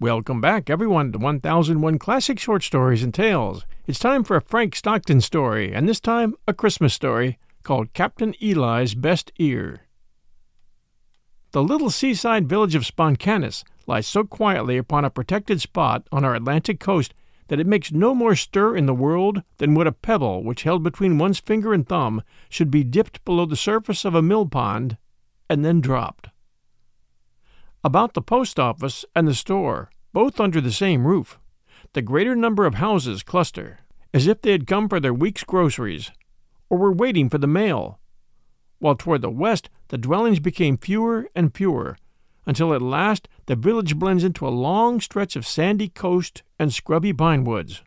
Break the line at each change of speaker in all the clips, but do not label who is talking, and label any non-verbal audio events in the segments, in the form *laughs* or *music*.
Welcome back, everyone, to 1001 Classic Short Stories and Tales. It's time for a Frank Stockton story, and this time a Christmas story called Captain Eli's Best Ear. The little seaside village of Sponkannis lies so quietly upon a protected spot on our Atlantic coast that it makes no more stir in the world than would a pebble which held between one's finger and thumb should be dipped below the surface of a mill pond and then dropped. About the post office and the store both under the same roof. The greater number of houses cluster, as if they had come for their week's groceries, or were waiting for the mail, while toward the west the dwellings became fewer and fewer, until at last the village blends into a long stretch of sandy coast and scrubby pine woods.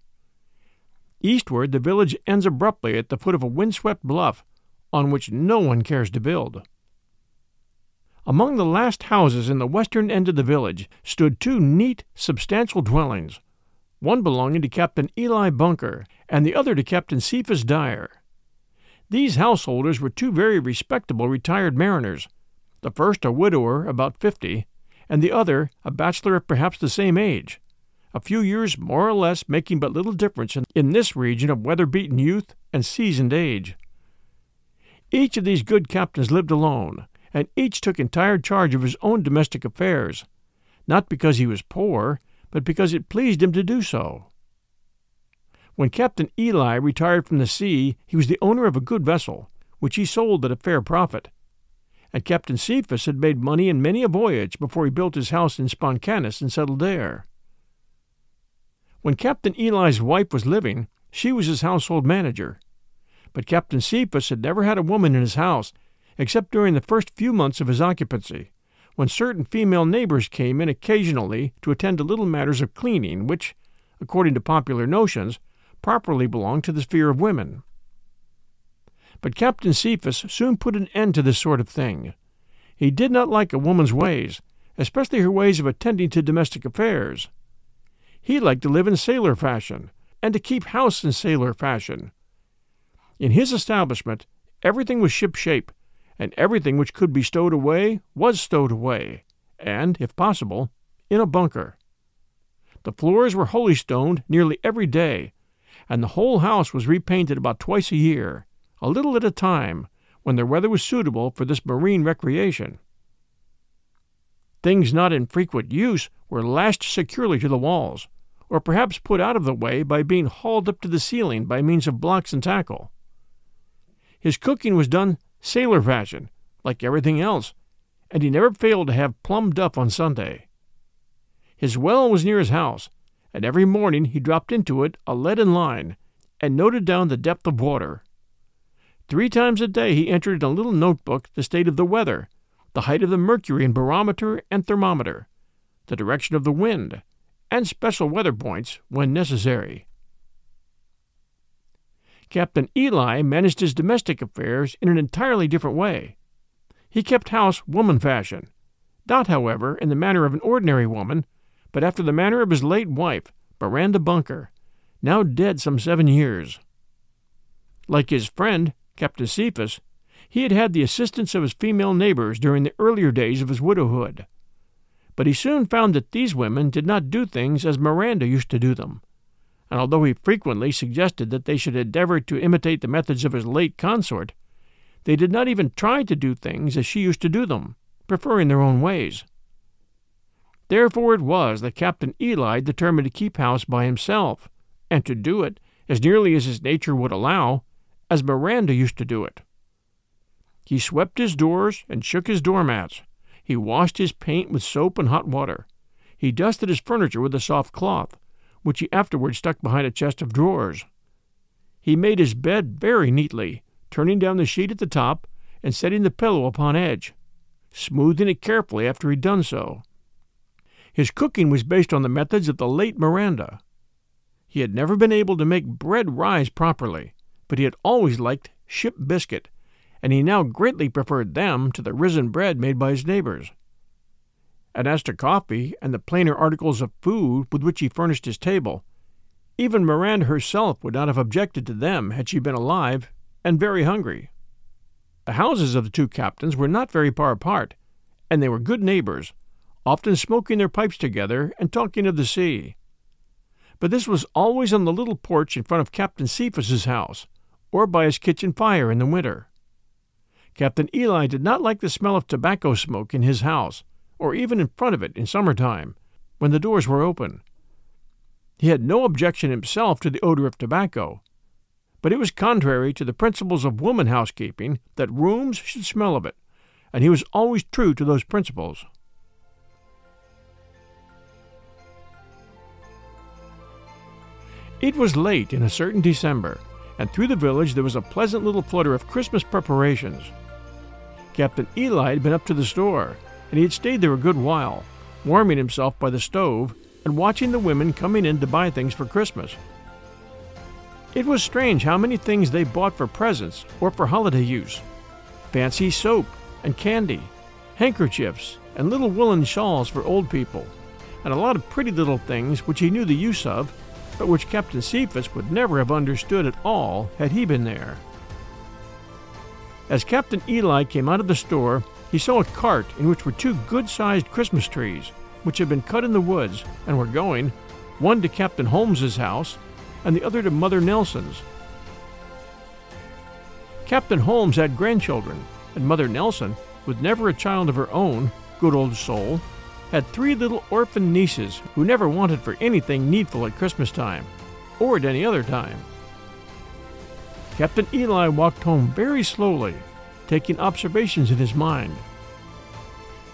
Eastward, the village ends abruptly at the foot of a windswept bluff on which no one cares to build. Among the last houses in the western end of the village stood two neat, substantial dwellings, one belonging to Captain Eli Bunker and the other to Captain Cephas Dyer. These householders were two very respectable retired mariners, the first a widower about fifty, and the other a bachelor of perhaps the same age, a few years more or less making but little difference in, in this region of weather beaten youth and seasoned age. Each of these good captains lived alone, and each took entire charge of his own domestic affairs, not because he was poor, but because it pleased him to do so. When Captain Eli retired from the sea, he was the owner of a good vessel, which he sold at a fair profit. And Captain Cephas had made money in many a voyage before he built his house in Sponkannis and settled there. When Captain Eli's wife was living, she was his household manager. But Captain Cephas had never had a woman in his house, except during the first few months of his occupancy, when certain female neighbors came in occasionally to attend to little matters of cleaning, which, according to popular notions, properly belonged to the sphere of women. But Captain Cephas soon put an end to this sort of thing. He did not like a woman's ways, especially her ways of attending to domestic affairs. He liked to live in sailor fashion, and to keep house in sailor fashion. In his establishment, everything was shipshape, and everything which could be stowed away was stowed away, and, if possible, in a bunker. The floors were holystoned nearly every day, and the whole house was repainted about twice a year, a little at a time, when the weather was suitable for this marine recreation. Things not in frequent use were lashed securely to the walls, or perhaps put out of the way by being hauled up to the ceiling by means of blocks and tackle. His cooking was done sailor fashion, like everything else, and he never failed to have plum duff on Sunday. His well was near his house, and every morning he dropped into it a leaden line and noted down the depth of water. Three times a day he entered in a little notebook the state of the weather, the height of the mercury in barometer and thermometer, the direction of the wind, and special weather points when necessary. Captain Eli managed his domestic affairs in an entirely different way. He kept house woman fashion, not, however, in the manner of an ordinary woman, but after the manner of his late wife, Miranda Bunker, now dead some seven years. Like his friend, Captain Cephas, He had had the assistance of his female neighbors during the earlier days of his widowhood. But he soon found that these women did not do things as Miranda used to do them, and although he frequently suggested that they should endeavor to imitate the methods of his late consort, they did not even try to do things as she used to do them, preferring their own ways. Therefore it was that Captain Eli determined to keep house by himself, and to do it, as nearly as his nature would allow, as Miranda used to do it. He swept his doors and shook his doormats. He washed his paint with soap and hot water. He dusted his furniture with a soft cloth, which he afterward stuck behind a chest of drawers. He made his bed very neatly, turning down the sheet at the top and setting the pillow upon edge, smoothing it carefully after he'd done so. His cooking was based on the methods of the late Miranda. He had never been able to make bread rise properly, but he had always liked ship biscuit, and he now greatly preferred them to the risen bread made by his neighbors. And as to coffee and the plainer articles of food with which he furnished his table, even Miranda herself would not have objected to them had she been alive and very hungry. The houses of the two captains were not very far apart, and they were good neighbors, often smoking their pipes together and talking of the sea. But this was always on the little porch in front of Captain Cephas's house, or by his kitchen fire in the winter. Captain Eli did not like the smell of tobacco smoke in his house, or even in front of it in summer time, when the doors were open. He had no objection himself to the odor of tobacco, but it was contrary to the principles of woman housekeeping that rooms should smell of it, and he was always true to those principles. It was late in a certain December, and through the village there was a pleasant little flutter of Christmas preparations. Captain Eli had been up to the store, and he had stayed there a good while, warming himself by the stove and watching the women coming in to buy things for Christmas. It was strange how many things they bought for presents or for holiday use fancy soap and candy, handkerchiefs, and little woolen shawls for old people, and a lot of pretty little things which he knew the use of, but which Captain Cephas would never have understood at all had he been there. As Captain Eli came out of the store, he saw a cart in which were two good sized Christmas trees, which had been cut in the woods and were going, one to Captain Holmes's house and the other to Mother Nelson's. Captain Holmes had grandchildren, and Mother Nelson, with never a child of her own, good old soul, had three little orphan nieces who never wanted for anything needful at Christmas time, or at any other time. Captain Eli walked home very slowly, taking observations in his mind.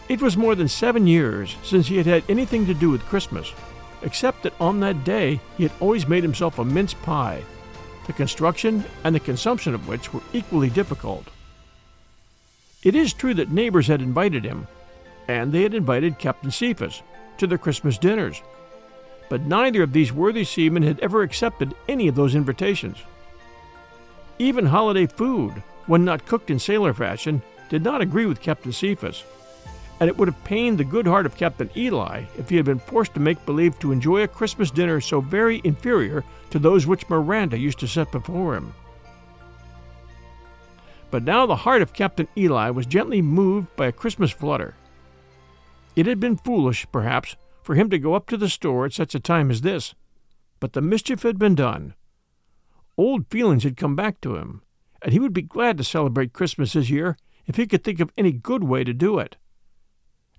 It was more than seven years since he had had anything to do with Christmas, except that on that day he had always made himself a mince pie, the construction and the consumption of which were equally difficult. It is true that neighbors had invited him, and they had invited Captain Cephas to their Christmas dinners, but neither of these worthy seamen had ever accepted any of those invitations. Even holiday food, when not cooked in sailor fashion, did not agree with Captain Cephas and it would have pained the good heart of Captain Eli if he had been forced to make believe to enjoy a Christmas dinner so very inferior to those which Miranda used to set before him. But now the heart of Captain Eli was gently moved by a Christmas flutter. It had been foolish, perhaps, for him to go up to the store at such a time as this, but the mischief had been done. Old feelings had come back to him, and he would be glad to celebrate Christmas this year if he could think of any good way to do it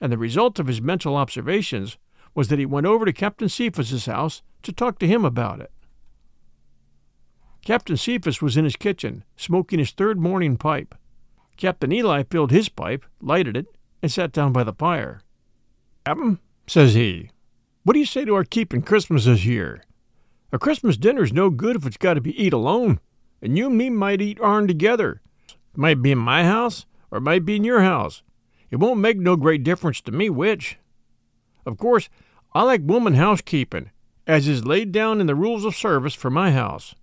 and the result of his mental observations was that he went over to Captain Cephas's house to talk to him about it. Captain Cephas was in his kitchen, smoking his third morning pipe. Captain Eli filled his pipe, lighted it, and sat down by the fire. Captain, says he, what do you say to our keeping Christmas this year? A Christmas dinner's no good if it's got to be eat alone, and you and me might eat ourn together. It might be in my house, or it might be in your house, it won't make no great difference to me which. Of course, I like woman housekeeping, as is laid down in the rules of service for my house.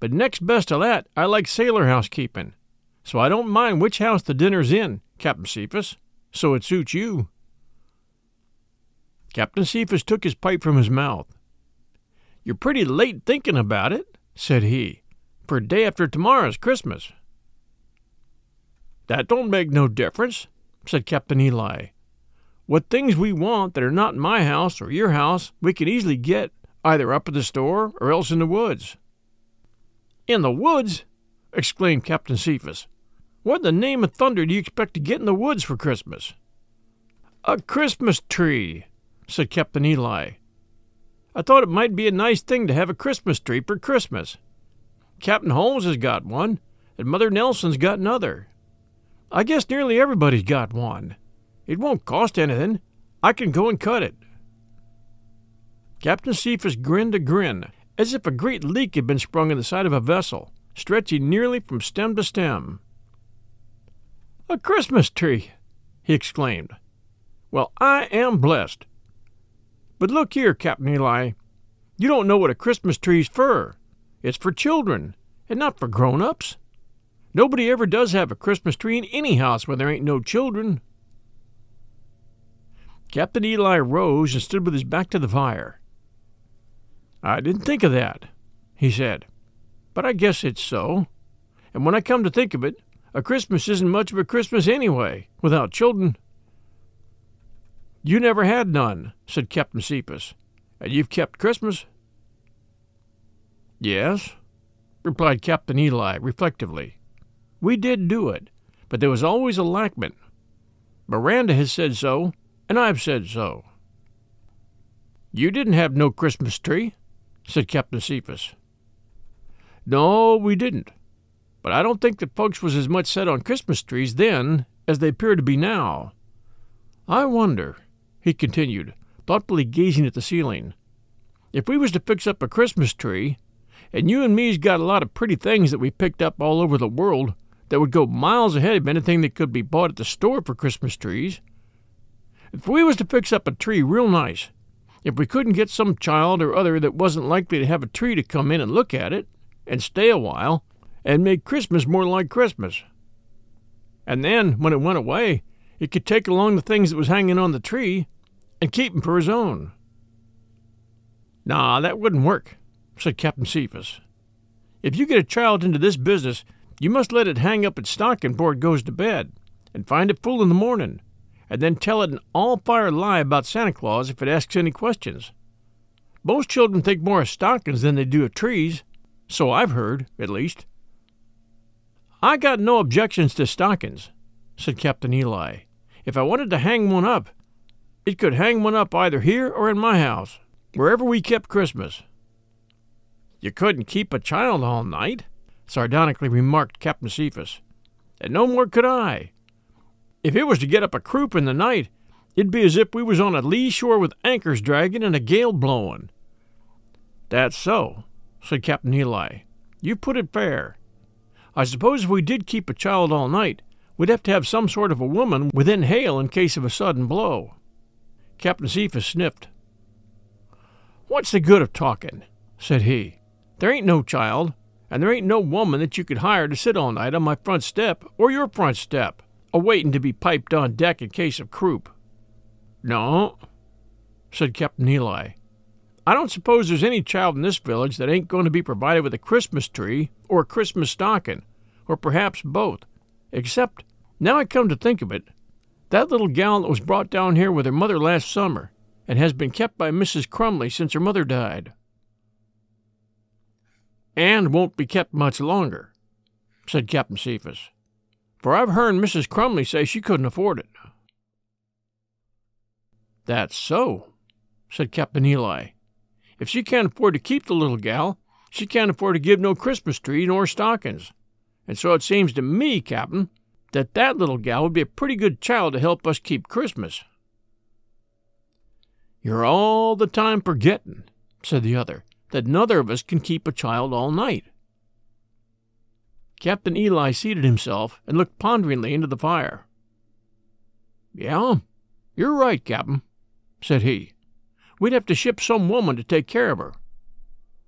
But next best to that, I like sailor housekeeping. So I don't mind which house the dinner's in, Captain Cephas, so it suits you. Captain Cephas took his pipe from his mouth. You're pretty late thinking about it, said he, for day after tomorrow's Christmas. That don't make no difference, said Captain Eli. What things we want that are not in my house or your house, we can easily get either up at the store or else in the woods. In the woods? exclaimed Captain Cephas. What in the name of thunder do you expect to get in the woods for Christmas? A Christmas tree, said Captain Eli. I thought it might be a nice thing to have a Christmas tree for Christmas. Captain Holmes has got one, and Mother Nelson's got another. I guess nearly everybody's got one. It won't cost anything. I can go and cut it. Captain Cephas grinned a grin, as if a great leak had been sprung in the side of a vessel, stretching nearly from stem to stem. A Christmas tree! he exclaimed. Well, I am blessed. But look here, Captain Eli, you don't know what a Christmas tree's for. It's for children, and not for grown ups. Nobody ever does have a Christmas tree in any house where there ain't no children. Captain Eli rose and stood with his back to the fire. I didn't think of that, he said, but I guess it's so. And when I come to think of it, a Christmas isn't much of a Christmas anyway, without children. You never had none, said Captain Cephas, and you've kept Christmas. Yes, replied Captain Eli reflectively. We did do it, but there was always a lackman. Miranda has said so, and I've said so. You didn't have no Christmas tree, said Captain Cephas. No, we didn't. But I don't think that folks was as much set on Christmas trees then as they appear to be now. I wonder, he continued, thoughtfully gazing at the ceiling, if we was to fix up a Christmas tree, and you and me's got a lot of pretty things that we picked up all over the world, that would go miles ahead of anything that could be bought at the store for Christmas trees. If we was to fix up a tree real nice, if we couldn't get some child or other that wasn't likely to have a tree to come in and look at it, and stay a while, and make Christmas more like Christmas. And then, when it went away, he could take along the things that was hanging on the tree and keep 'em for his own. Nah, that wouldn't work, said Captain Cephas. If you get a child into this business, you must let it hang up its stocking before it goes to bed, and find it full in the morning, and then tell it an all fired lie about Santa Claus if it asks any questions. Most children think more of stockings than they do of trees, so I've heard, at least. I got no objections to stockings, said Captain Eli. If I wanted to hang one up, it could hang one up either here or in my house, wherever we kept Christmas. You couldn't keep a child all night, sardonically remarked Captain Cephas. And no more could I. If it was to get up a croup in the night, it'd be as if we was on a lee shore with anchors dragging and a gale blowing. That's so, said Captain Eli. You put it fair. I suppose if we did keep a child all night, we'd have to have some sort of a woman within hail in case of a sudden blow. Captain Cephas sniffed. What's the good of talking? said he. There ain't no child, and there ain't no woman that you could hire to sit all night on my front step or your front step, a waitin' to be piped on deck in case of croup. No, said Captain Eli. I don't suppose there's any child in this village that ain't going to be provided with a Christmas tree or a Christmas stocking, or perhaps both. Except, now I come to think of it, that little gal that was brought down here with her mother last summer, and has been kept by Mrs. Crumley since her mother died. And won't be kept much longer, said Captain Cephas, for I've heard Mrs. Crumley say she couldn't afford it. That's so, said Captain Eli. If she can't afford to keep the little gal, she can't afford to give no Christmas tree nor stockings. And so it seems to me, Captain, that that little gal would be a pretty good child to help us keep Christmas. You're all the time forgetting, said the other, that nother of us can keep a child all night. Captain Eli seated himself and looked ponderingly into the fire. Yeah, you're right, Captain, said he. We'd have to ship some woman to take care of her.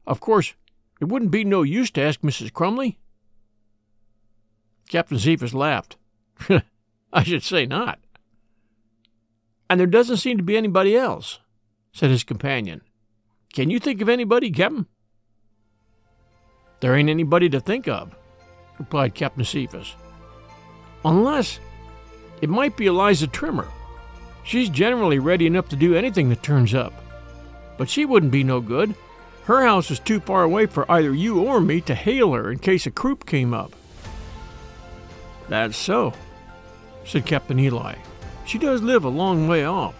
Of course, it wouldn't be no use to ask Mrs. Crumley. Captain Cephas laughed. *laughs* I should say not. And there doesn't seem to be anybody else, said his companion. Can you think of anybody, Captain? There ain't anybody to think of, replied Captain Cephas. Unless it might be Eliza Trimmer. She's generally ready enough to do anything that turns up. But she wouldn't be no good. Her house is too far away for either you or me to hail her in case a croup came up. That's so, said Captain Eli. She does live a long way off.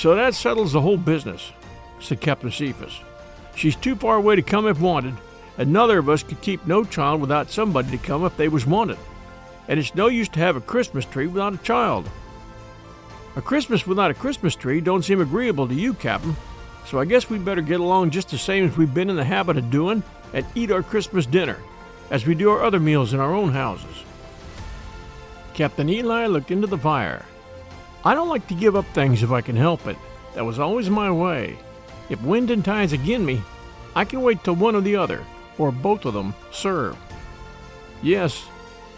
So that settles the whole business, said Captain Cephas. She's too far away to come if wanted, and neither of us could keep no child without somebody to come if they was wanted. And it's no use to have a Christmas tree without a child. A Christmas without a Christmas tree don't seem agreeable to you, Captain, so I guess we'd better get along just the same as we've been in the habit of doing and eat our Christmas dinner, as we do our other meals in our own houses. Captain Eli looked into the fire. I don't like to give up things if I can help it. That was always my way. If wind and tide's agin me, I can wait till one or the other, or both of them, serve. Yes,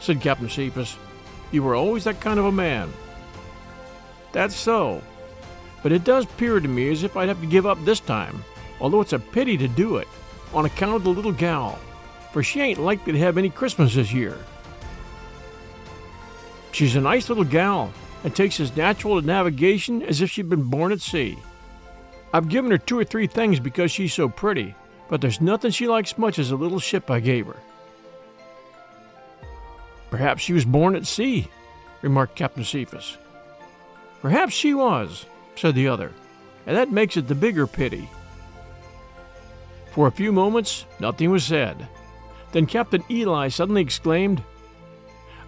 said Captain Cephas, you were always that kind of a man. That's so. But it does appear to me as if I'd have to give up this time, although it's a pity to do it, on account of the little gal, for she ain't likely to have any Christmas this year. She's a nice little gal, and takes as natural to navigation as if she'd been born at sea. I've given her two or three things because she's so pretty, but there's nothing she likes much as a little ship I gave her. Perhaps she was born at sea, remarked Captain Cephas. Perhaps she was, said the other, and that makes it the bigger pity. For a few moments, nothing was said. Then Captain Eli suddenly exclaimed,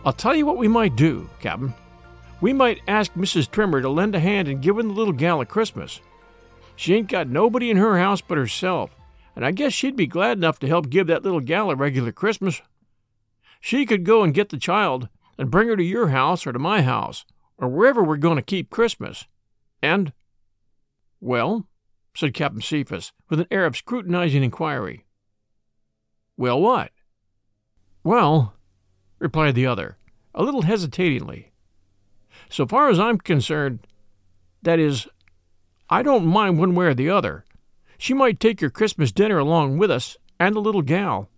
I'll tell you what we might do, Captain. We might ask Mrs. Trimmer to lend a hand in giving the little gal a Christmas. She ain't got nobody in her house but herself, and I guess she'd be glad enough to help give that little gal a regular Christmas. She could go and get the child and bring her to your house or to my house, or wherever we're going to keep Christmas. And. Well, said Captain Cephas, with an air of scrutinizing inquiry. Well, what? Well, replied the other, a little hesitatingly. So far as I'm concerned, that is, I don't mind one way or the other. She might take your Christmas dinner along with us and the little gal,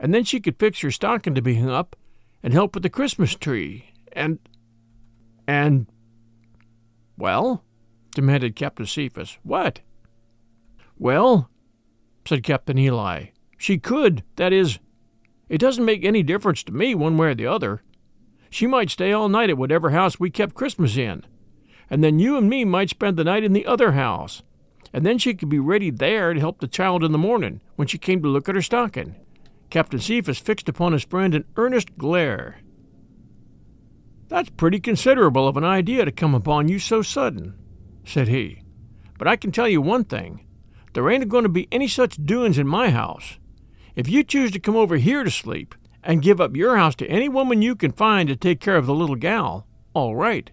and then she could fix your stocking to be hung up and help with the Christmas tree, and. and. Well? demanded Captain Cephas. What? Well, said Captain Eli, she could, that is, it doesn't make any difference to me one way or the other. She might stay all night at whatever house we kept Christmas in, and then you and me might spend the night in the other house, and then she could be ready there to help the child in the morning when she came to look at her stocking. Captain Cephas fixed upon his friend an earnest glare. That's pretty considerable of an idea to come upon you so sudden, said he. But I can tell you one thing. There ain't going to be any such doings in my house. If you choose to come over here to sleep, and give up your house to any woman you can find to take care of the little gal, all right.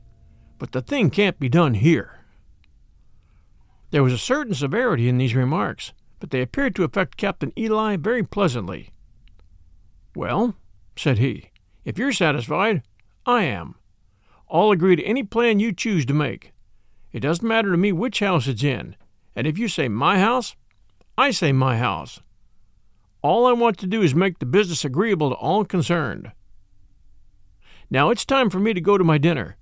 But the thing can't be done here. There was a certain severity in these remarks, but they appeared to affect Captain Eli very pleasantly. Well, said he, if you're satisfied, I am. I'll agree to any plan you choose to make. It doesn't matter to me which house it's in, and if you say my house, I say my house. All I want to do is make the business agreeable to all concerned. Now it's time for me to go to my dinner.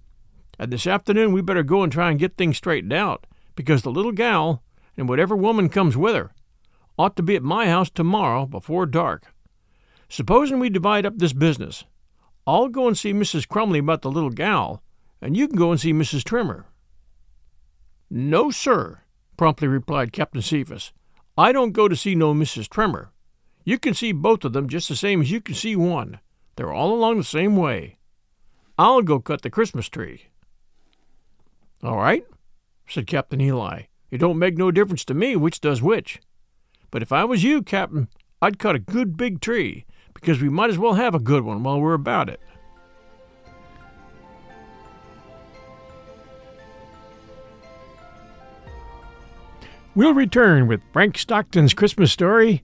And this afternoon we better go and try and get things straightened out, because the little gal, and whatever woman comes with her, ought to be at my house tomorrow before dark. Supposing we divide up this business. I'll go and see Mrs. Crumley about the little gal, and you can go and see Mrs. Trimmer. No, sir, promptly replied Captain Cephas. I don't go to see no Mrs. Trimmer. You can see both of them just the same as you can see one. They're all along the same way. I'll go cut the Christmas tree. All right, said Captain Eli. It don't make no difference to me which does which. But if I was you, Captain, I'd cut a good big tree, because we might as well have a good one while we're about it. We'll return with Frank Stockton's Christmas story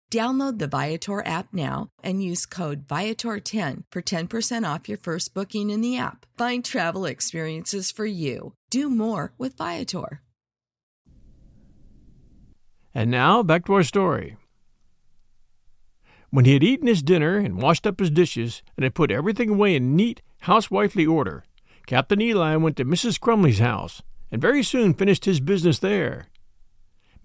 Download the Viator app now and use code Viator10 for 10% off your first booking in the app. Find travel experiences for you. Do more with Viator.
And now back to our story. When he had eaten his dinner and washed up his dishes and had put everything away in neat, housewifely order, Captain Eli went to Mrs. Crumley's house and very soon finished his business there.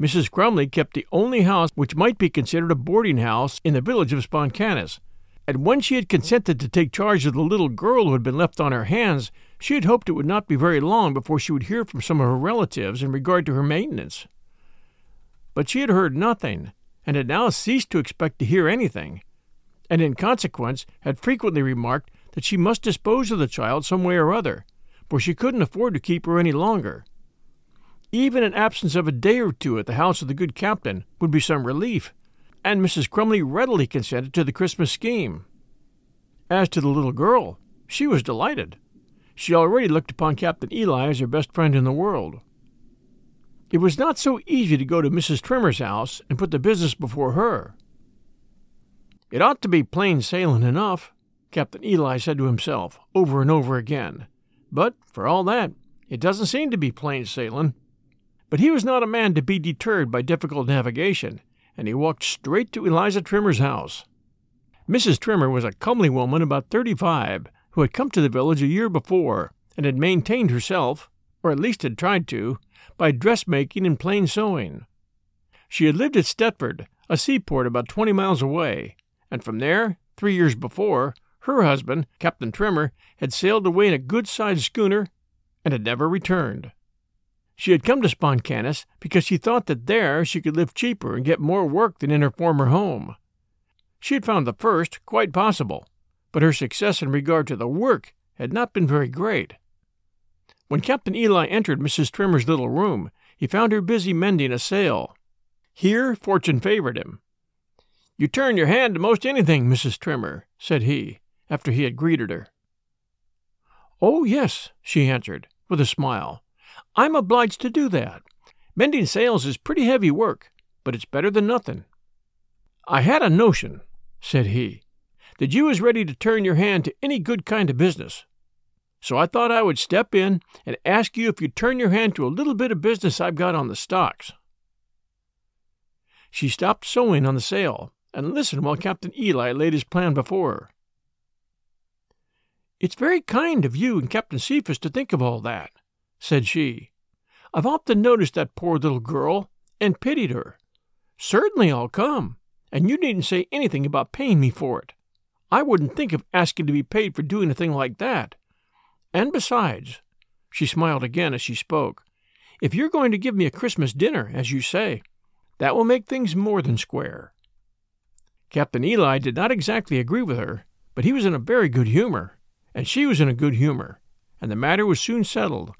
Mrs. Crumley kept the only house which might be considered a boarding house in the village of Sponkannis, and when she had consented to take charge of the little girl who had been left on her hands, she had hoped it would not be very long before she would hear from some of her relatives in regard to her maintenance. But she had heard nothing, and had now ceased to expect to hear anything, and in consequence had frequently remarked that she must dispose of the child some way or other, for she couldn't afford to keep her any longer. Even an absence of a day or two at the house of the good captain would be some relief, and Mrs. Crumley readily consented to the Christmas scheme. As to the little girl, she was delighted. She already looked upon Captain Eli as her best friend in the world. It was not so easy to go to Mrs. Trimmer's house and put the business before her. It ought to be plain sailing enough, Captain Eli said to himself over and over again. But, for all that, it doesn't seem to be plain sailing. But he was not a man to be deterred by difficult navigation, and he walked straight to Eliza Trimmer's house. Mrs. Trimmer was a comely woman about thirty five who had come to the village a year before and had maintained herself, or at least had tried to, by dressmaking and plain sewing. She had lived at Stepford, a seaport about twenty miles away, and from there, three years before, her husband, Captain Trimmer, had sailed away in a good sized schooner and had never returned. She had come to Sponkannis because she thought that there she could live cheaper and get more work than in her former home. She had found the first quite possible, but her success in regard to the work had not been very great. When Captain Eli entered Mrs. Trimmer's little room, he found her busy mending a sail. Here fortune favored him. You turn your hand to most anything, Mrs. Trimmer, said he, after he had greeted her. Oh, yes, she answered, with a smile. I'm obliged to do that. Mending sails is pretty heavy work, but it's better than nothing. I had a notion, said he, that you was ready to turn your hand to any good kind of business. So I thought I would step in and ask you if you'd turn your hand to a little bit of business I've got on the stocks. She stopped sewing on the sail and listened while Captain Eli laid his plan before her. It's very kind of you and Captain Cephas to think of all that, said she. I've often noticed that poor little girl and pitied her. Certainly I'll come, and you needn't say anything about paying me for it. I wouldn't think of asking to be paid for doing a thing like that. And besides, she smiled again as she spoke, if you're going to give me a Christmas dinner, as you say, that will make things more than square. Captain Eli did not exactly agree with her, but he was in a very good humor, and she was in a good humor, and the matter was soon settled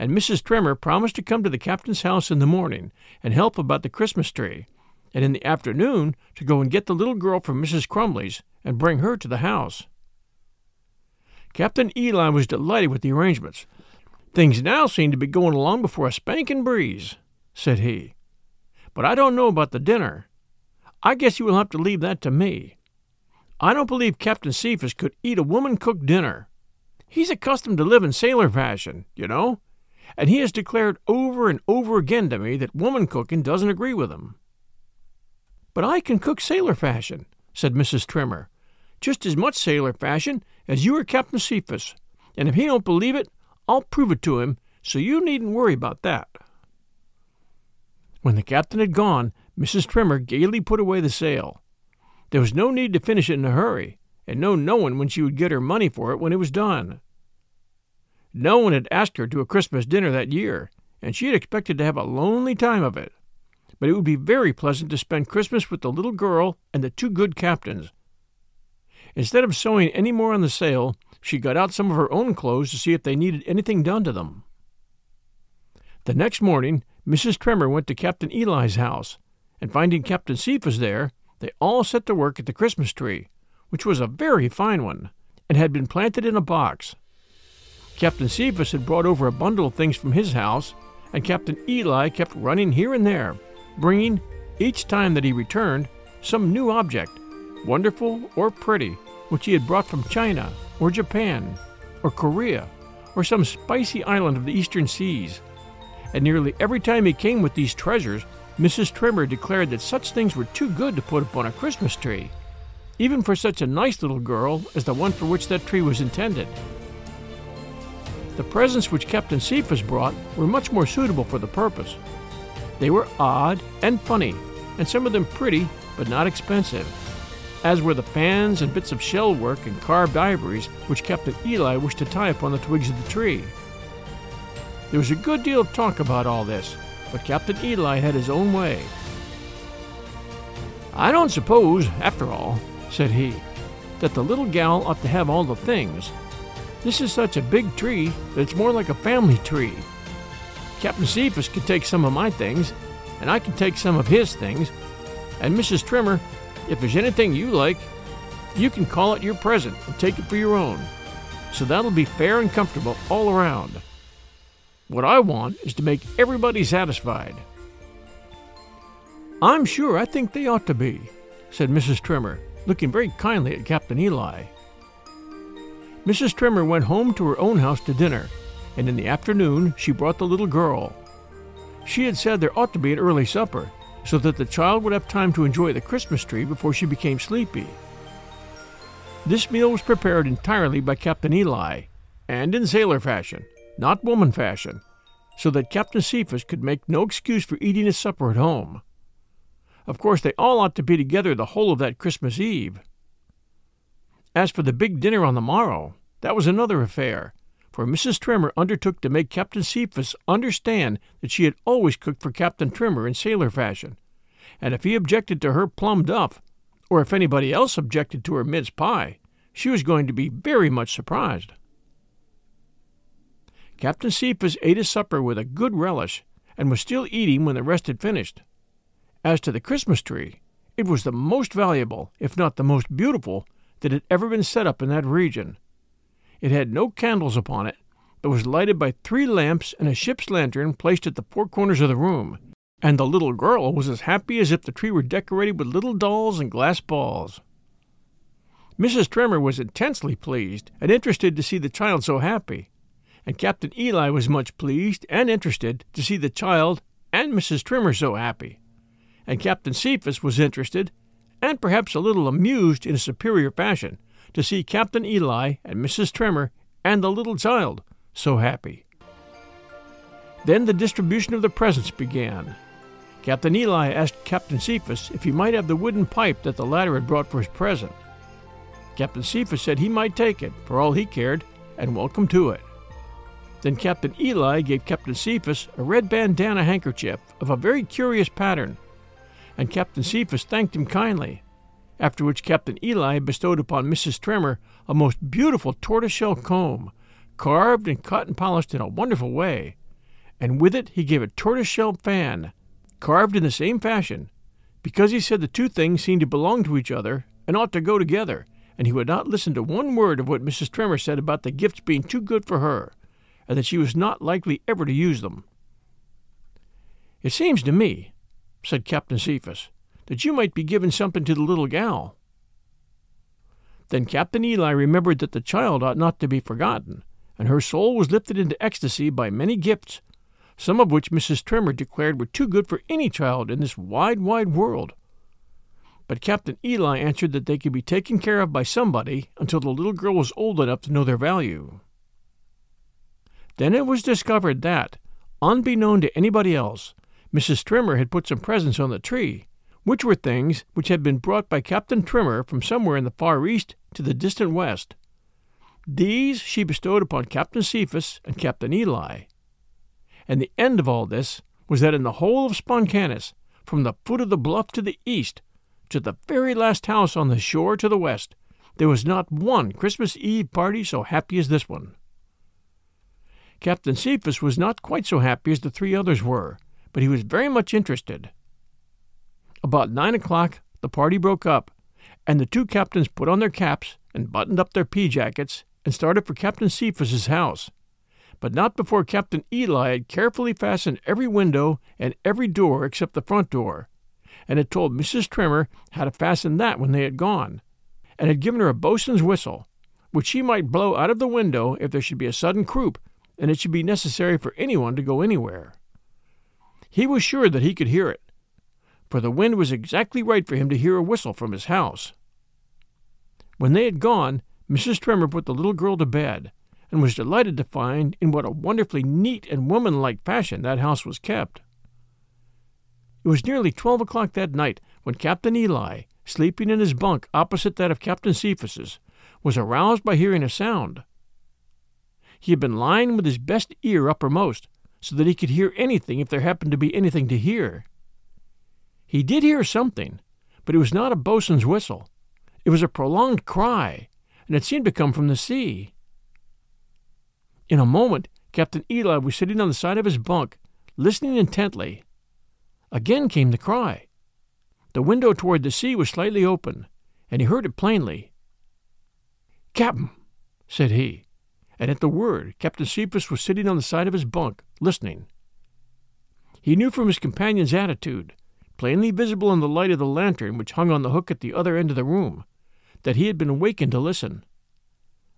and Mrs. Trimmer promised to come to the captain's house in the morning and help about the Christmas tree, and in the afternoon to go and get the little girl from Mrs. Crumley's and bring her to the house. Captain Eli was delighted with the arrangements. Things now seem to be going along before a spanking breeze, said he. But I don't know about the dinner. I guess you will have to leave that to me. I don't believe Captain Cephas could eat a woman cooked dinner. He's accustomed to live in sailor fashion, you know, and he has declared over and over again to me that woman cooking doesn't agree with him. But I can cook sailor fashion, said Mrs. Trimmer, just as much sailor fashion as you or Captain Cephas, and if he don't believe it, I'll prove it to him, so you needn't worry about that. When the captain had gone, Mrs. Trimmer gaily put away the sail. There was no need to finish it in a hurry, and no knowing when she would get her money for it when it was done. No one had asked her to a Christmas dinner that year, and she had expected to have a lonely time of it. But it would be very pleasant to spend Christmas with the little girl and the two good captains. Instead of sewing any more on the sail, she got out some of her own clothes to see if they needed anything done to them. The next morning, Mrs. Trimmer went to Captain Eli's house, and finding Captain Cephas there, they all set to work at the Christmas tree, which was a very fine one, and had been planted in a box. Captain Cephas had brought over a bundle of things from his house, and Captain Eli kept running here and there, bringing, each time that he returned, some new object, wonderful or pretty, which he had brought from China, or Japan, or Korea, or some spicy island of the eastern seas. And nearly every time he came with these treasures, Mrs. Trimmer declared that such things were too good to put upon a Christmas tree, even for such a nice little girl as the one for which that tree was intended. The presents which Captain Cephas brought were much more suitable for the purpose. They were odd and funny, and some of them pretty but not expensive, as were the fans and bits of shell work and carved ivories which Captain Eli wished to tie upon the twigs of the tree. There was a good deal of talk about all this, but Captain Eli had his own way. I don't suppose, after all, said he, that the little gal ought to have all the things. This is such a big tree that it's more like a family tree. Captain Cephas can take some of my things, and I can take some of his things, and Mrs. Trimmer, if there's anything you like, you can call it your present and take it for your own. So that'll be fair and comfortable all around. What I want is to make everybody satisfied. I'm sure I think they ought to be, said Mrs. Trimmer, looking very kindly at Captain Eli. Mrs. Trimmer went home to her own house to dinner, and in the afternoon she brought the little girl. She had said there ought to be an early supper, so that the child would have time to enjoy the Christmas tree before she became sleepy. This meal was prepared entirely by Captain Eli, and in sailor fashion, not woman fashion, so that Captain Cephas could make no excuse for eating his supper at home. Of course, they all ought to be together the whole of that Christmas Eve. As for the big dinner on the morrow, that was another affair, for Mrs. Trimmer undertook to make Captain Cephas understand that she had always cooked for Captain Trimmer in sailor fashion, and if he objected to her plum duff, or if anybody else objected to her mince pie, she was going to be very much surprised. Captain Cephas ate his supper with a good relish, and was still eating when the rest had finished. As to the Christmas tree, it was the most valuable, if not the most beautiful, that had ever been set up in that region. It had no candles upon it, but was lighted by three lamps and a ship's lantern placed at the four corners of the room, and the little girl was as happy as if the tree were decorated with little dolls and glass balls. Mrs. Trimmer was intensely pleased and interested to see the child so happy, and Captain Eli was much pleased and interested to see the child and Mrs. Trimmer so happy, and Captain Cephas was interested and perhaps a little amused in a superior fashion to see Captain Eli and Mrs. Trimmer and the little child so happy. Then the distribution of the presents began. Captain Eli asked Captain Cephas if he might have the wooden pipe that the latter had brought for his present. Captain Cephas said he might take it, for all he cared, and welcome to it. Then Captain Eli gave Captain Cephas a red bandana handkerchief of a very curious pattern, and Captain Cephas thanked him kindly after which Captain Eli bestowed upon Mrs. Trimmer a most beautiful tortoiseshell comb, carved and cut and polished in a wonderful way, and with it he gave a tortoiseshell fan, carved in the same fashion, because he said the two things seemed to belong to each other and ought to go together, and he would not listen to one word of what Mrs. Trimmer said about the gifts being too good for her, and that she was not likely ever to use them. It seems to me, said Captain Cephas, that you might be giving something to the little gal. Then Captain Eli remembered that the child ought not to be forgotten, and her soul was lifted into ecstasy by many gifts, some of which Mrs. Trimmer declared were too good for any child in this wide, wide world. But Captain Eli answered that they could be taken care of by somebody until the little girl was old enough to know their value. Then it was discovered that, unbeknown to anybody else, Mrs. Trimmer had put some presents on the tree which were things which had been brought by Captain Trimmer from somewhere in the far east to the distant west. These she bestowed upon Captain Cephas and Captain Eli. And the end of all this was that in the whole of Sponkannis, from the foot of the bluff to the east, to the very last house on the shore to the west, there was not one Christmas Eve party so happy as this one. Captain Cephas was not quite so happy as the three others were, but he was very much interested. About nine o'clock, the party broke up, and the two captains put on their caps and buttoned up their pea jackets and started for Captain Cephas's house, but not before Captain Eli had carefully fastened every window and every door except the front door, and had told Mrs. Trimmer how to fasten that when they had gone, and had given her a boatswain's whistle, which she might blow out of the window if there should be a sudden croup and it should be necessary for anyone to go anywhere. He was sure that he could hear it, for the wind was exactly right for him to hear a whistle from his house. When they had gone, Mrs. Trimmer put the little girl to bed, and was delighted to find in what a wonderfully neat and womanlike fashion that house was kept. It was nearly twelve o'clock that night when Captain Eli, sleeping in his bunk opposite that of Captain Cephas's, was aroused by hearing a sound. He had been lying with his best ear uppermost, so that he could hear anything if there happened to be anything to hear. He did hear something, but it was not a boatswain's whistle. It was a prolonged cry, and it seemed to come from the sea. In a moment, Captain Eli was sitting on the side of his bunk, listening intently. Again came the cry. The window toward the sea was slightly open, and he heard it plainly. Captain, said he, and at the word Captain Cephas was sitting on the side of his bunk, listening. He knew from his companion's attitude, plainly visible in the light of the lantern which hung on the hook at the other end of the room, that he had been awakened to listen.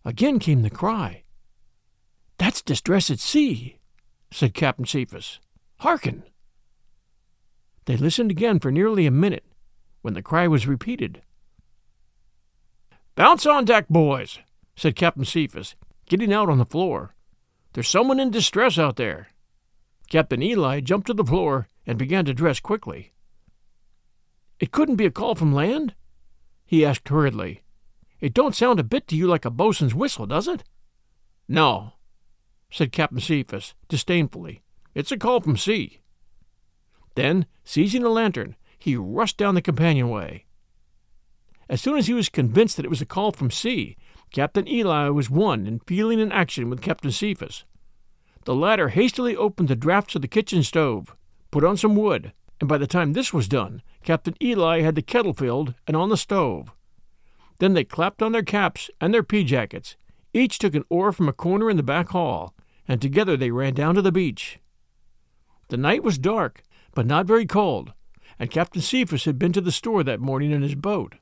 Again came the cry. That's distress at sea, said Captain Cephas. Hearken! They listened again for nearly a minute, when the cry was repeated. Bounce on deck, boys, said Captain Cephas, getting out on the floor. There's someone in distress out there. Captain Eli jumped to the floor and began to dress quickly. It couldn't be a call from land? he asked hurriedly. It don't sound a bit to you like a boatswain's whistle, does it? No, said Captain Cephas disdainfully. It's a call from sea. Then, seizing a lantern, he rushed down the companionway. As soon as he was convinced that it was a call from sea, Captain Eli was one in feeling and action with Captain Cephas. The latter hastily opened the drafts of the kitchen stove, put on some wood, and by the time this was done, Captain Eli had the kettle filled and on the stove. Then they clapped on their caps and their pea jackets. Each took an oar from a corner in the back hall, and together they ran down to the beach. The night was dark, but not very cold, and Captain Cephas had been to the store that morning in his boat.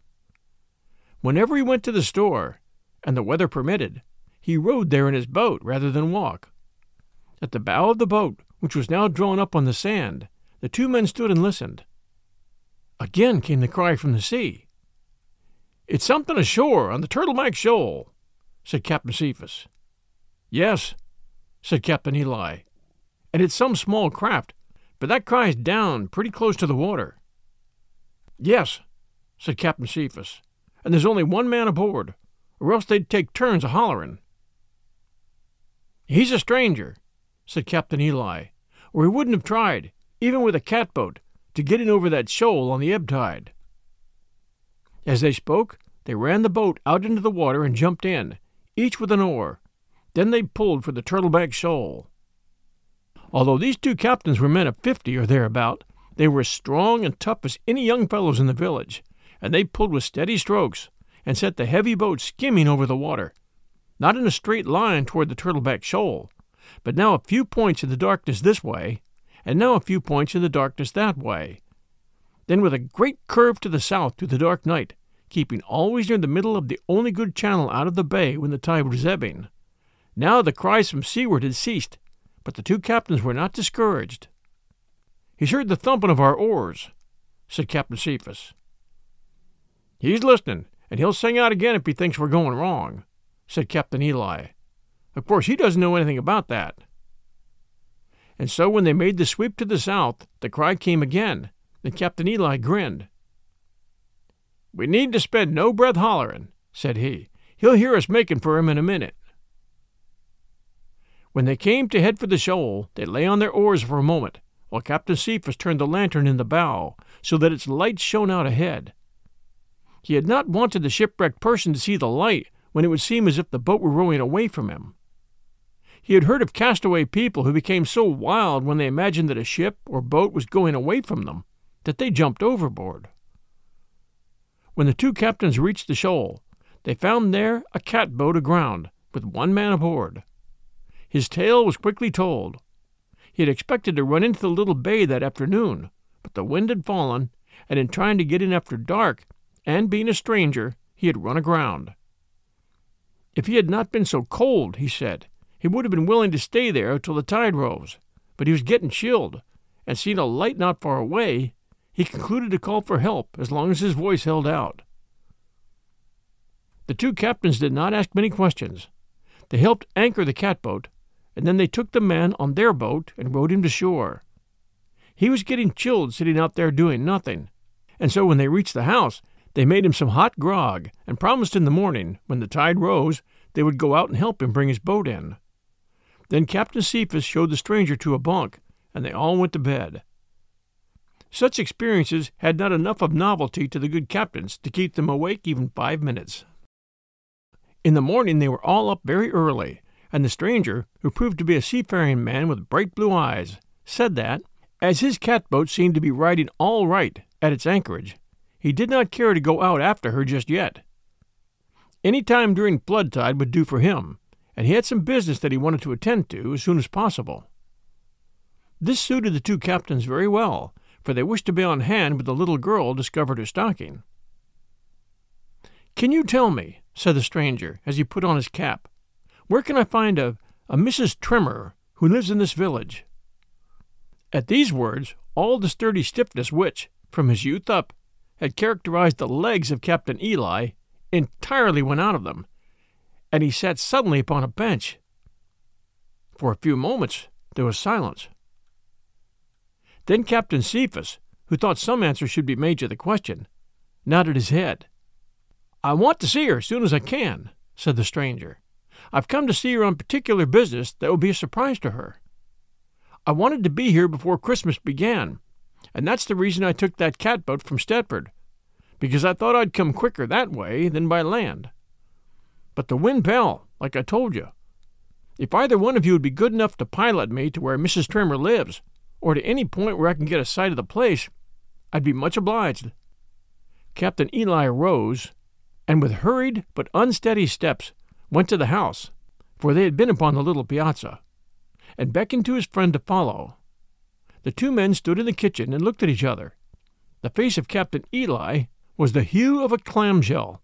Whenever he went to the store, and the weather permitted, he rowed there in his boat rather than walk. At the bow of the boat, which was now drawn up on the sand, the two men stood and listened. Again came the cry from the sea. It's something ashore on the Turtleback Shoal, said Captain Cephas. Yes, said Captain Eli, and it's some small craft, but that cry's down pretty close to the water. Yes, said Captain Cephas, and there's only one man aboard, or else they'd take turns a hollerin'. He's a stranger, said Captain Eli, or he wouldn't have tried, even with a catboat, to get in over that shoal on the ebb tide. As they spoke, they ran the boat out into the water and jumped in, each with an oar. Then they pulled for the Turtleback Shoal. Although these two captains were men of fifty or thereabout, they were as strong and tough as any young fellows in the village, and they pulled with steady strokes, and set the heavy boat skimming over the water, not in a straight line toward the Turtleback Shoal, but now a few points in the darkness this way, and now a few points in the darkness that way. Then with a great curve to the south through the dark night, keeping always near the middle of the only good channel out of the bay when the tide was ebbing. Now the cries from seaward had ceased, but the two captains were not discouraged. He's heard the thumping of our oars, said Captain Cephas. He's listening, and he'll sing out again if he thinks we're going wrong, said Captain Eli. Of course, he doesn't know anything about that. And so when they made the sweep to the south, the cry came again, and Captain Eli grinned. We need to spend no breath hollerin', said he. He'll hear us makin' for him in a minute. When they came to head for the shoal, they lay on their oars for a moment, while Captain Cephas turned the lantern in the bow so that its light shone out ahead. He had not wanted the shipwrecked person to see the light when it would seem as if the boat were rowing away from him. He had heard of castaway people who became so wild when they imagined that a ship or boat was going away from them that they jumped overboard. When the two captains reached the shoal, they found there a catboat aground with one man aboard. His tale was quickly told. He had expected to run into the little bay that afternoon, but the wind had fallen, and in trying to get in after dark, and being a stranger, he had run aground. If he had not been so cold, he said, he would have been willing to stay there till the tide rose, but he was getting chilled, and seeing a light not far away, he concluded to call for help as long as his voice held out. The two captains did not ask many questions. They helped anchor the catboat, and then they took the man on their boat and rowed him to shore. He was getting chilled sitting out there doing nothing, and so when they reached the house, they made him some hot grog and promised in the morning, when the tide rose, they would go out and help him bring his boat in. Then Captain Cephas showed the stranger to a bunk, and they all went to bed. Such experiences had not enough of novelty to the good captains to keep them awake even five minutes. In the morning they were all up very early, and the stranger, who proved to be a seafaring man with bright blue eyes, said that, as his catboat seemed to be riding all right at its anchorage, he did not care to go out after her just yet. Any time during flood tide would do for him, and he had some business that he wanted to attend to as soon as possible. This suited the two captains very well, for they wished to be on hand when the little girl discovered her stocking. Can you tell me, said the stranger as he put on his cap, where can I find a, a Mrs. Trimmer who lives in this village? At these words, all the sturdy stiffness which, from his youth up, had characterized the legs of Captain Eli entirely went out of them, and he sat suddenly upon a bench. For a few moments there was silence. Then Captain Cephas, who thought some answer should be made to the question, nodded his head. I want to see her as soon as I can, said the stranger. I've come to see her on particular business that will be a surprise to her. I wanted to be here before Christmas began, and that's the reason I took that catboat from Stedford, because I thought I'd come quicker that way than by land. But the wind fell, like I told you. If either one of you would be good enough to pilot me to where Mrs. Trimmer lives, or to any point where I can get a sight of the place, I'd be much obliged. Captain Eli rose, and with hurried but unsteady steps went to the house, for they had been upon the little piazza, and beckoned to his friend to follow. The two men stood in the kitchen and looked at each other. The face of Captain Eli was the hue of a clamshell.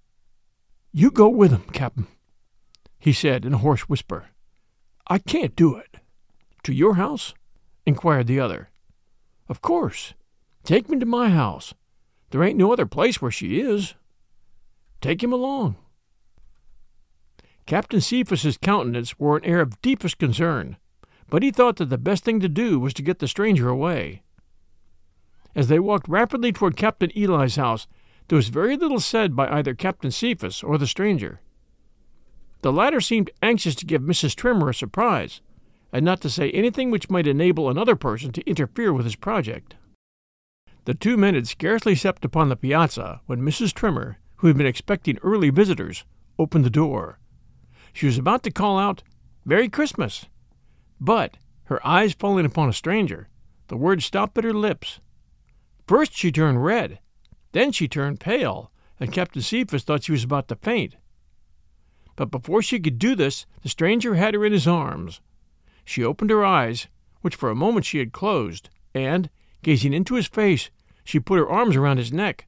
You go with him, Captain, he said in a hoarse whisper. I can't do it. To your house? inquired the other. Of course. Take me to my house. There ain't no other place where she is. Take him along. Captain Cephas's countenance wore an air of deepest concern, but he thought that the best thing to do was to get the stranger away. As they walked rapidly toward Captain Eli's house, there was very little said by either Captain Cephas or the stranger. The latter seemed anxious to give Mrs. Trimmer a surprise, and not to say anything which might enable another person to interfere with his project. The two men had scarcely stepped upon the piazza when Mrs. Trimmer, who had been expecting early visitors, opened the door. She was about to call out, Merry Christmas! But, her eyes falling upon a stranger, the words stopped at her lips. First she turned red, then she turned pale, and Captain Cephas thought she was about to faint. But before she could do this, the stranger had her in his arms. She opened her eyes, which for a moment she had closed, and, gazing into his face, she put her arms around his neck.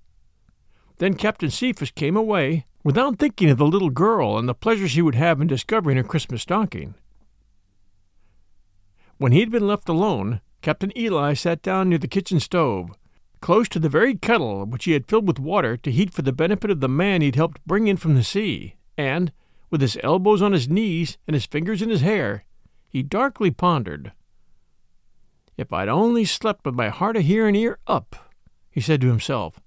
Then Captain Cephas came away, without thinking of the little girl and the pleasure she would have in discovering her Christmas stocking. When he had been left alone, Captain Eli sat down near the kitchen stove, close to the very kettle which he had filled with water to heat for the benefit of the man he had helped bring in from the sea, and, with his elbows on his knees and his fingers in his hair, he darkly pondered. If I'd only slept with my heart a here and ear up, he said to himself,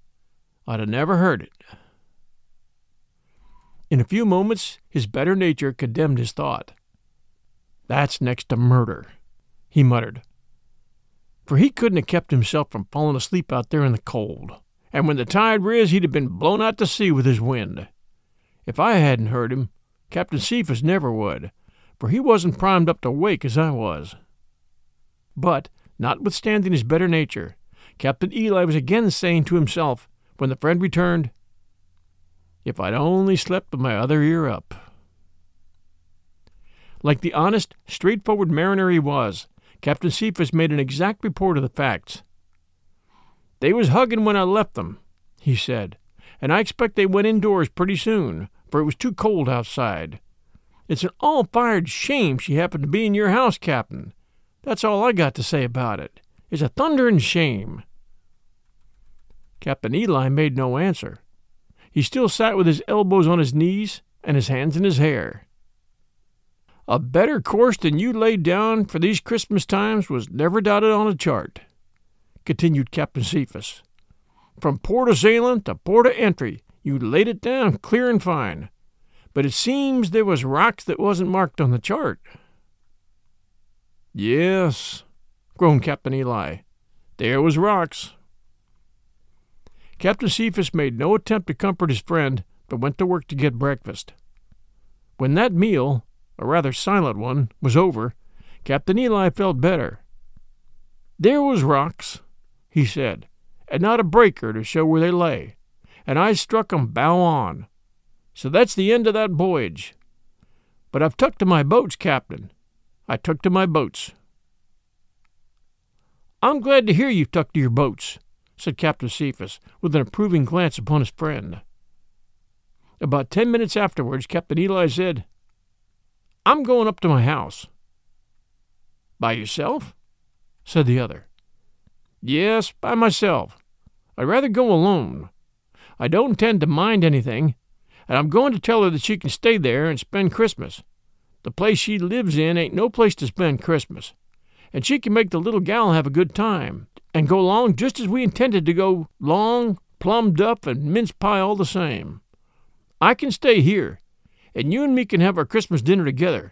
I'd have never heard it. In a few moments, his better nature condemned his thought. That's next to murder, he muttered. For he couldn't have kept himself from falling asleep out there in the cold, and when the tide riz, he'd have been blown out to sea with his wind. If I hadn't heard him, Captain Cephas never would, for he wasn't primed up to wake as I was. But, notwithstanding his better nature, Captain Eli was again saying to himself, when the friend returned, If I'd only slept with my other ear up. Like the honest, straightforward mariner he was, Captain Cephas made an exact report of the facts. They was huggin' when I left them, he said, and I expect they went indoors pretty soon, for it was too cold outside. It's an all fired shame she happened to be in your house, Captain. That's all I got to say about it. It's a thunderin' shame. Captain Eli made no answer. He still sat with his elbows on his knees and his hands in his hair. A better course than you laid down for these Christmas times was never dotted on a chart, continued Captain Cephas. From port of sailing to port of entry, you laid it down clear and fine. But it seems there was rocks that wasn't marked on the chart. Yes, groaned Captain Eli. There was rocks. Captain Cephas made no attempt to comfort his friend, but went to work to get breakfast. When that meal, a rather silent one, was over, Captain Eli felt better. There was rocks, he said, and not a breaker to show where they lay, and I struck 'em bow on. So that's the end of that voyage. But I've took to my boats, Captain. I took to my boats. I'm glad to hear you've tuck to your boats, said Captain Cephas, with an approving glance upon his friend. About ten minutes afterwards, Captain Eli said, I'm going up to my house. By yourself? said the other. Yes, by myself. I'd rather go alone. I don't intend to mind anything, and I'm going to tell her that she can stay there and spend Christmas. The place she lives in ain't no place to spend Christmas, and she can make the little gal have a good time, and go along just as we intended to go long, plum duff, and mince pie all the same. I can stay here, and you and me can have our Christmas dinner together,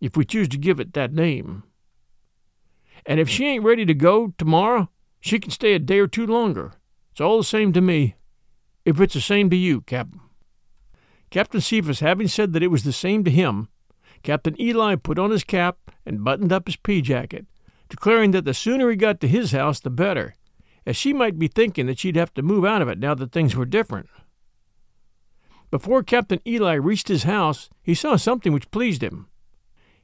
if we choose to give it that name. And if she ain't ready to go tomorrow, she can stay a day or two longer. It's all the same to me, if it's the same to you, Captain. Captain Cephas having said that it was the same to him, Captain Eli put on his cap and buttoned up his pea jacket, declaring that the sooner he got to his house the better, as she might be thinking that she'd have to move out of it now that things were different. Before Captain Eli reached his house, he saw something which pleased him.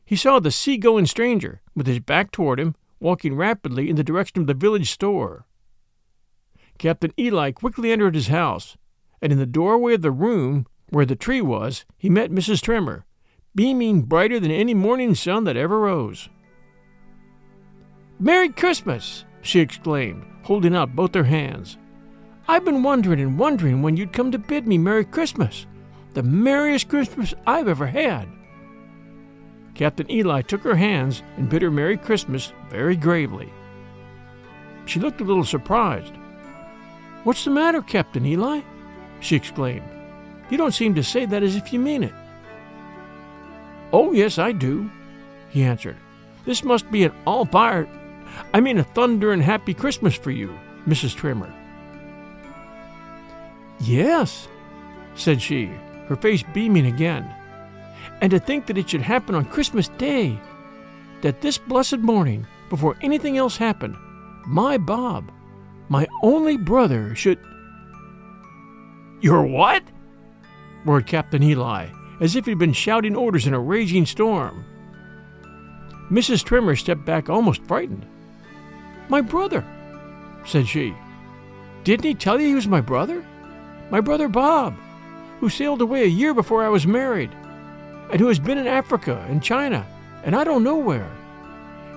He saw the sea-going stranger, with his back toward him, walking rapidly in the direction of the village store. Captain Eli quickly entered his house, and in the doorway of the room where the tree was, he met Mrs. Trimmer, beaming brighter than any morning sun that ever rose. Merry Christmas! she exclaimed, holding out both her hands. I've been wondering and wondering when you'd come to bid me Merry Christmas. The merriest Christmas I've ever had. Captain Eli took her hands and bid her Merry Christmas very gravely. She looked a little surprised. What's the matter, Captain Eli? she exclaimed. You don't seem to say that as if you mean it. Oh, yes, I do, he answered. This must be an all fired, I mean a thunder and happy Christmas for you, Mrs. Trimmer. Yes, said she, her face beaming again. And to think that it should happen on Christmas Day, that this blessed morning, before anything else happened, my Bob, my only brother, should. Your what? roared Captain Eli, as if he'd been shouting orders in a raging storm. Mrs. Trimmer stepped back almost frightened. My brother, said she. Didn't he tell you he was my brother? My brother Bob, who sailed away a year before I was married, and who has been in Africa and China, and I don't know where.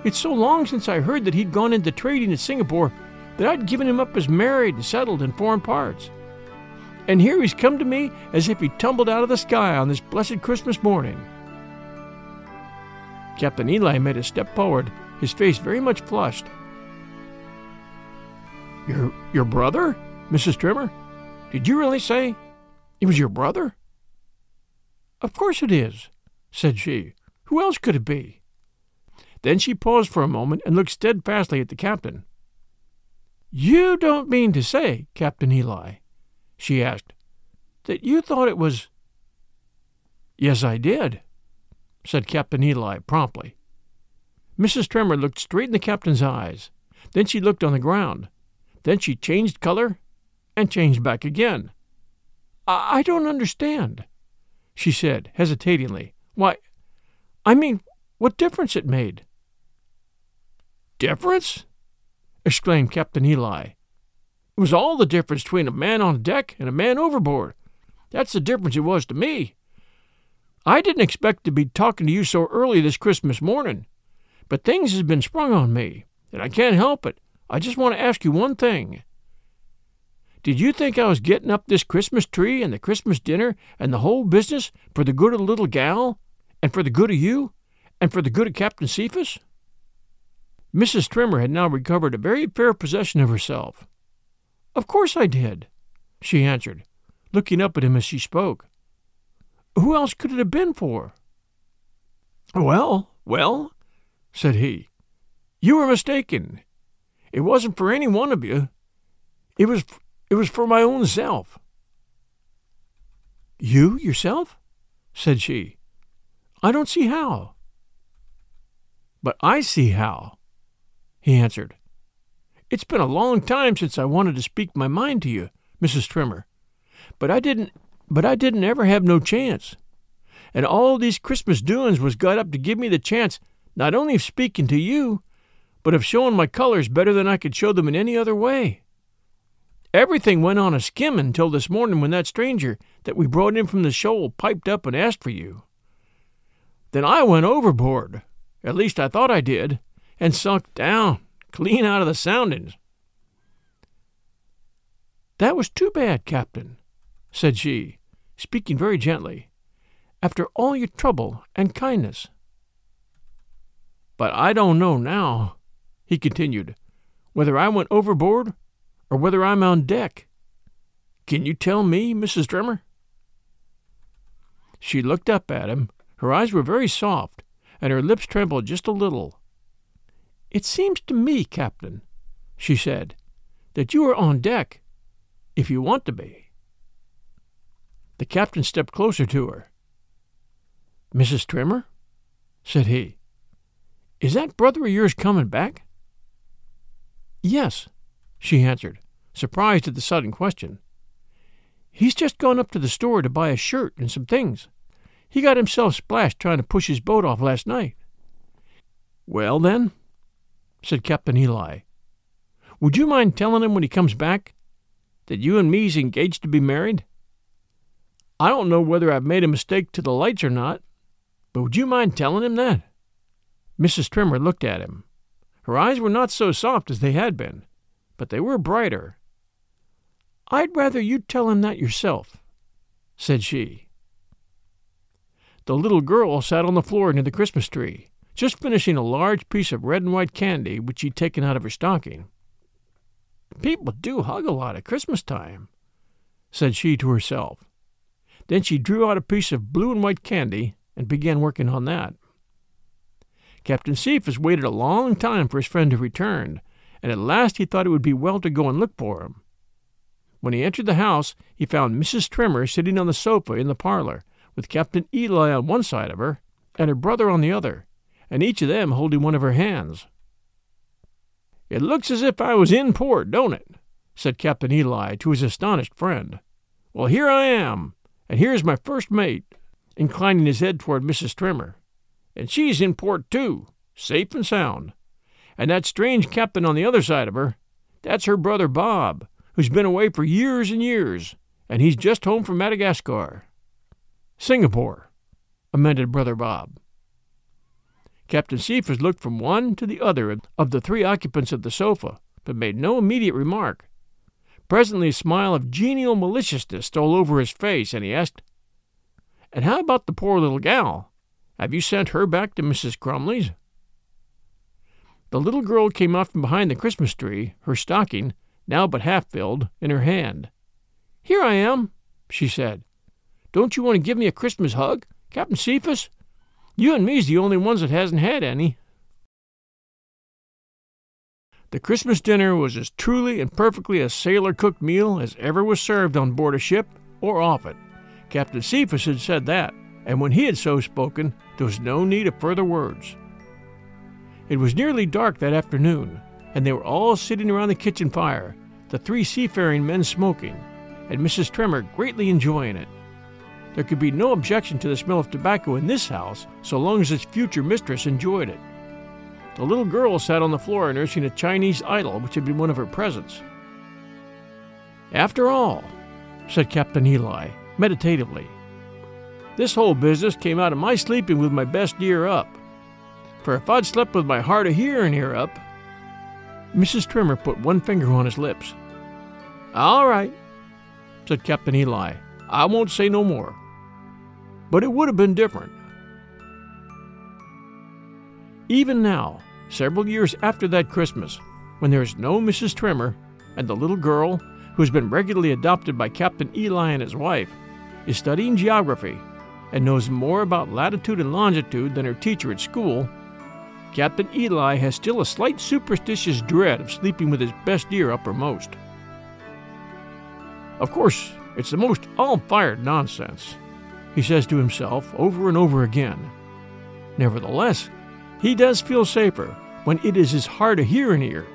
It's so long since I heard that he'd gone into trading in Singapore that I'd given him up as married and settled in foreign parts. And here he's come to me as if he tumbled out of the sky on this blessed Christmas morning. Captain Eli made a step forward, his face very much flushed. Your your brother, Mrs. Trimmer? Did you really say it was your brother? Of course it is, said she. Who else could it be? Then she paused for a moment and looked steadfastly at the captain. You don't mean to say, Captain Eli, she asked, that you thought it was. Yes, I did, said Captain Eli promptly. Mrs. Trimmer looked straight in the captain's eyes. Then she looked on the ground. Then she changed color and changed back again. I, I don't understand, she said hesitatingly. Why, I mean, what difference it made. Difference? exclaimed Captain Eli. It was all the difference between a man on deck and a man overboard. That's the difference it was to me. I didn't expect to be talking to you so early this Christmas morning, but things has been sprung on me, and I can't help it. I just want to ask you one thing. Did you think I was getting up this Christmas tree and the Christmas dinner and the whole business for the good of the little gal, and for the good of you, and for the good of Captain Cephas? Mrs. Trimmer had now recovered a very fair possession of herself. Of course I did, she answered, looking up at him as she spoke. Who else could it have been for? Well, well, said he, you were mistaken. It wasn't for any one of you. It was it was for my own self. You yourself? said she. I don't see how. But I see how, he answered. It's been a long time since I wanted to speak my mind to you, Mrs. Trimmer, but I didn't but I didn't ever have no chance. And all these Christmas doin's was got up to give me the chance not only of speaking to you, but of showing my colors better than I could show them in any other way. Everything went on a skim until this morning when that stranger that we brought in from the shoal piped up and asked for you. Then I went overboard. At least I thought I did and sunk down, clean out of the soundings. That was too bad, Captain, said she, speaking very gently, after all your trouble and kindness. But I don't know now, he continued, whether I went overboard or whether I'm on deck. Can you tell me, Mrs. Trimmer? She looked up at him. Her eyes were very soft, and her lips trembled just a little. It seems to me, Captain, she said, that you are on deck, if you want to be. The captain stepped closer to her. Mrs. Trimmer, said he, is that brother of yours coming back? Yes, she answered, surprised at the sudden question. He's just gone up to the store to buy a shirt and some things. He got himself splashed trying to push his boat off last night. Well, then, said Captain Eli. Would you mind telling him when he comes back that you and me's engaged to be married? I don't know whether I've made a mistake to the lights or not, but would you mind telling him that? Mrs. Trimmer looked at him. Her eyes were not so soft as they had been, but they were brighter. I'd rather you'd tell him that yourself, said she. The little girl sat on the floor near the Christmas tree just finishing a large piece of red and white candy which she'd taken out of her stocking. People do hug a lot at Christmas time, said she to herself. Then she drew out a piece of blue and white candy and began working on that. Captain Cephas waited a long time for his friend to return, and at last he thought it would be well to go and look for him. When he entered the house, he found Mrs. Trimmer sitting on the sofa in the parlor, with Captain Eli on one side of her and her brother on the other, and each of them holding one of her hands. It looks as if I was in port, don't it? said Captain Eli to his astonished friend. Well, here I am, and here's my first mate, inclining his head toward Mrs. Trimmer. And she's in port, too, safe and sound. And that strange captain on the other side of her, that's her brother Bob, who's been away for years and years, and he's just home from Madagascar. Singapore, amended Brother Bob. Captain Cephas looked from one to the other of the three occupants of the sofa, but made no immediate remark. Presently a smile of genial maliciousness stole over his face, and he asked, And how about the poor little gal? Have you sent her back to Mrs. Crumley's? The little girl came out from behind the Christmas tree, her stocking, now but half filled, in her hand. Here I am, she said. Don't you want to give me a Christmas hug Captain Cephas, you and me's the only ones that hasn't had any. The Christmas dinner was as truly and perfectly a sailor cooked meal as ever was served on board a ship or off it. Captain Cephas had said that, and when he had so spoken, there was no need of further words. It was nearly dark that afternoon, and they were all sitting around the kitchen fire, the three seafaring men smoking, and Mrs. Trimmer greatly enjoying it. There could be no objection to the smell of tobacco in this house so long as its future mistress enjoyed it. The little girl sat on the floor nursing a Chinese idol which had been one of her presents. After all, said Captain Eli, meditatively, this whole business came out of my sleeping with my best ear up. For if I'd slept with my hard of hearing ear up. Mrs. Trimmer put one finger on his lips. All right, said Captain Eli. I won't say no more. But it would have been different. Even now, several years after that Christmas, when there is no Mrs. Trimmer, and the little girl, who has been regularly adopted by Captain Eli and his wife, is studying geography and knows more about latitude and longitude than her teacher at school, Captain Eli has still a slight superstitious dread of sleeping with his best ear uppermost. Of course, it's the most all fired nonsense, he says to himself over and over again. Nevertheless, he does feel safer when it is his hard of hearing ear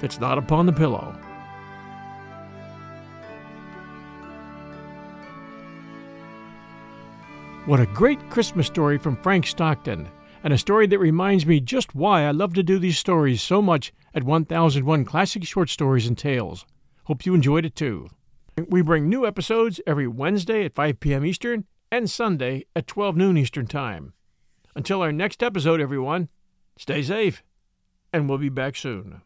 that's not upon the pillow. What a great Christmas story from Frank Stockton, and a story that reminds me just why I love to do these stories so much at 1001 Classic Short Stories and Tales. Hope you enjoyed it too. We bring new episodes every Wednesday at 5 p.m. Eastern and Sunday at 12 noon Eastern Time. Until our next episode, everyone, stay safe, and we'll be back soon.